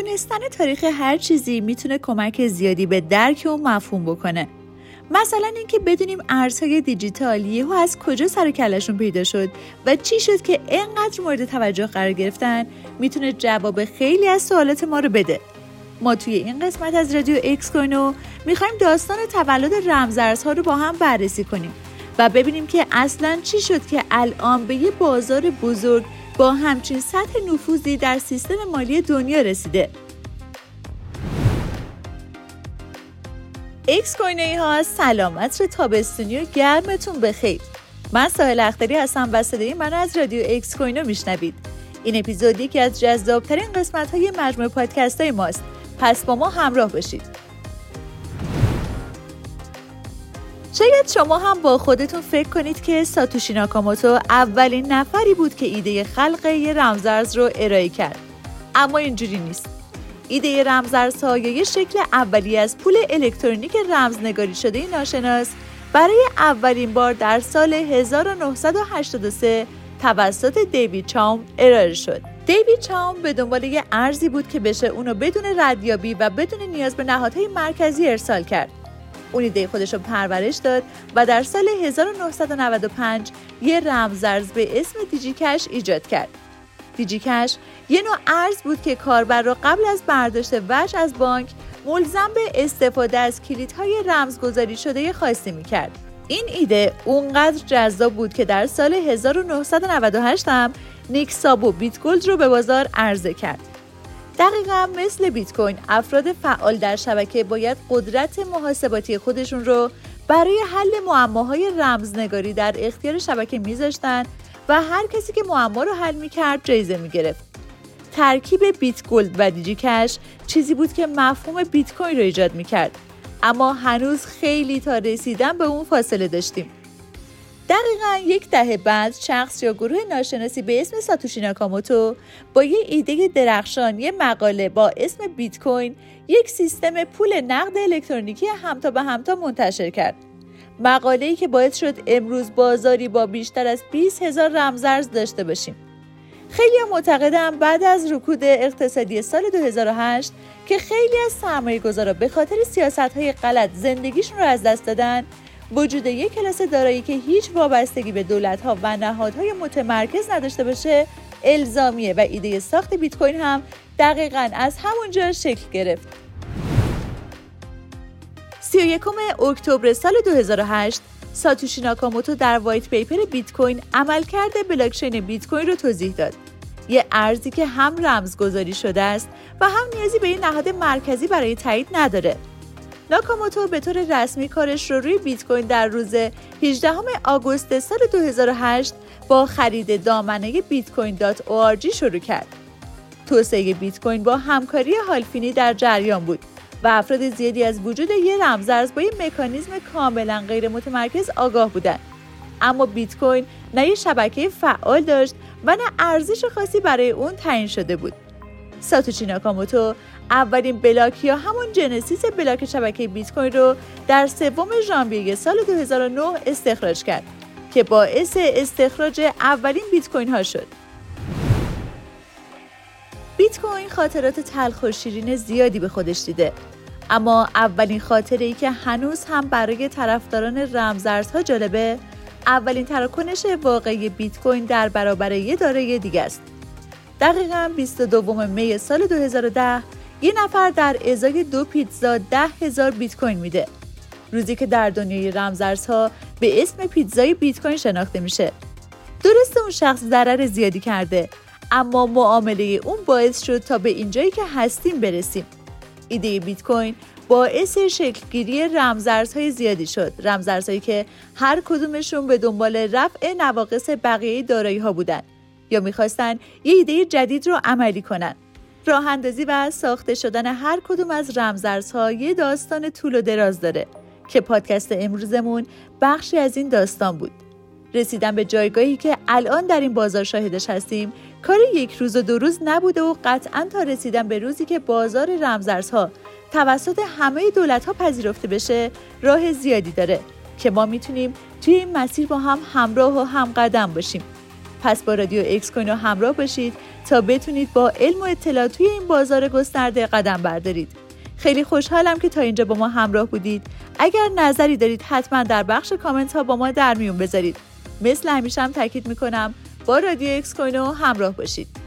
دونستن تاریخ هر چیزی می‌تونه کمک زیادی به درک و مفهوم بکنه. مثلا اینکه بدونیم ارزهای دیجیتالی و از کجا سر کلشون پیدا شد و چی شد که انقدر مورد توجه قرار گرفتن می‌تونه جواب خیلی از سوالات ما رو بده. ما توی این قسمت از رادیو اکس کوینو می‌خوایم داستان تولد رمزارزها رو با هم بررسی کنیم و ببینیم که اصلا چی شد که الان به یه بازار بزرگ با همچین سطح نفوذی در سیستم مالی دنیا رسیده. اکس کوینایی ها سلامت تابستونی و گرمتون بخیر. من ساحل اختری هستم و صدای من از رادیو اکس کوینو میشنوید. این اپیزود یکی از جذابترین قسمت های مجموعه پادکست های ماست. پس با ما همراه باشید. شاید شما هم با خودتون فکر کنید که ساتوشی ناکاموتو اولین نفری بود که ایده خلق یه رمزارز رو ارائه کرد اما اینجوری نیست ایده رمزارزها یا یه شکل اولی از پول الکترونیک رمزنگاری شده ناشناس برای اولین بار در سال 1983 توسط دیوید چاوم ارائه شد. دیوید چاوم به دنبال یه ارزی بود که بشه اونو بدون ردیابی و بدون نیاز به نهادهای مرکزی ارسال کرد. اون ایده خودش رو پرورش داد و در سال 1995 یه رمزارز به اسم دیجیکش ایجاد کرد. دیجیکش یه نوع ارز بود که کاربر را قبل از برداشت وش از بانک ملزم به استفاده از کلیدهای رمزگذاری شده خاصی می‌کرد. این ایده اونقدر جذاب بود که در سال 1998 هم نیک سابو بیت گولد رو به بازار عرضه کرد. دقیقا مثل بیت کوین افراد فعال در شبکه باید قدرت محاسباتی خودشون رو برای حل معماهای رمزنگاری در اختیار شبکه میذاشتن و هر کسی که معما رو حل می‌کرد جایزه می‌گرفت. ترکیب بیت گولد و دیجی کش چیزی بود که مفهوم بیت کوین رو ایجاد می‌کرد اما هنوز خیلی تا رسیدن به اون فاصله داشتیم دقیقا یک دهه بعد شخص یا گروه ناشناسی به اسم ساتوشی ناکاموتو با یه ایده درخشان یه مقاله با اسم بیت کوین یک سیستم پول نقد الکترونیکی همتا به همتا منتشر کرد. مقاله‌ای که باعث شد امروز بازاری با بیشتر از 20 هزار رمزرز داشته باشیم. خیلی معتقدم بعد از رکود اقتصادی سال 2008 که خیلی از سرمایه گذارا به خاطر سیاست های غلط زندگیشون رو از دست دادن وجود یک کلاس دارایی که هیچ وابستگی به دولت ها و نهادهای متمرکز نداشته باشه الزامیه و ایده ساخت بیت کوین هم دقیقا از همونجا شکل گرفت 31 اکتبر سال 2008 ساتوشی ناکاموتو در white paper بیت کوین عملکرد بلاکچین بیت کوین رو توضیح داد. یه ارزی که هم رمزگذاری شده است و هم نیازی به این نهاد مرکزی برای تایید نداره. ناکاموتو به طور رسمی کارش رو روی بیت کوین در روز 18 آگوست سال 2008 با خرید دامنه بیت کوین شروع کرد. توسعه بیت کوین با همکاری هال فینی در جریان بود و افراد زیادی از وجود یه رمزارز با یه مکانیزم کاملا غیر متمرکز آگاه بودند اما بیت کوین نه یه شبکه فعال داشت و نه ارزش خاصی برای اون تعیین شده بود ساتوچی ناکاموتو اولین بلاک یا همون جنسیس بلاک شبکه بیت کوین رو در سوم ژانویه سال 2009 استخراج کرد که باعث استخراج اولین بیت کوین ها شد. بیت کوین خاطرات تلخ و شیرین زیادی به خودش دیده. اما اولین خاطره ای که هنوز هم برای طرفداران رمزارزها جالبه اولین تراکنش واقعی بیت کوین در برابر یه دارایی دیگه است. دقیقا 22 می سال 2010 یه نفر در ازای دو پیتزا ده هزار بیت کوین میده. روزی که در دنیای رمزارزها به اسم پیتزای بیت کوین شناخته میشه. درسته اون شخص ضرر زیادی کرده اما معامله اون باعث شد تا به اینجایی که هستیم برسیم. ایده بیت کوین باعث شکلگیری رمزارزهای زیادی شد. رمزارزهایی که هر کدومشون به دنبال رفع نواقص بقیه دارایی ها بودن یا می‌خواستن یه ایده جدید رو عملی کنن. راه اندازی و ساخته شدن هر کدوم از رمزارزها یه داستان طول و دراز داره که پادکست امروزمون بخشی از این داستان بود. رسیدن به جایگاهی که الان در این بازار شاهدش هستیم کار یک روز و دو روز نبوده و قطعا تا رسیدن به روزی که بازار رمزارزها توسط همه دولت ها پذیرفته بشه راه زیادی داره که ما می‌تونیم توی این مسیر با هم همراه و هم قدم باشیم. پس با رادیو اکس کوینو همراه باشید تا بتونید با علم و اطلاع توی این بازار گسترده قدم بردارید. خیلی خوشحالم که تا اینجا با ما همراه بودید. اگر نظری دارید حتما در بخش کامنت ها با ما در میون بذارید. مثل همیشه هم تاکید می‌کنم با رادیو اکس کوینو همراه باشید.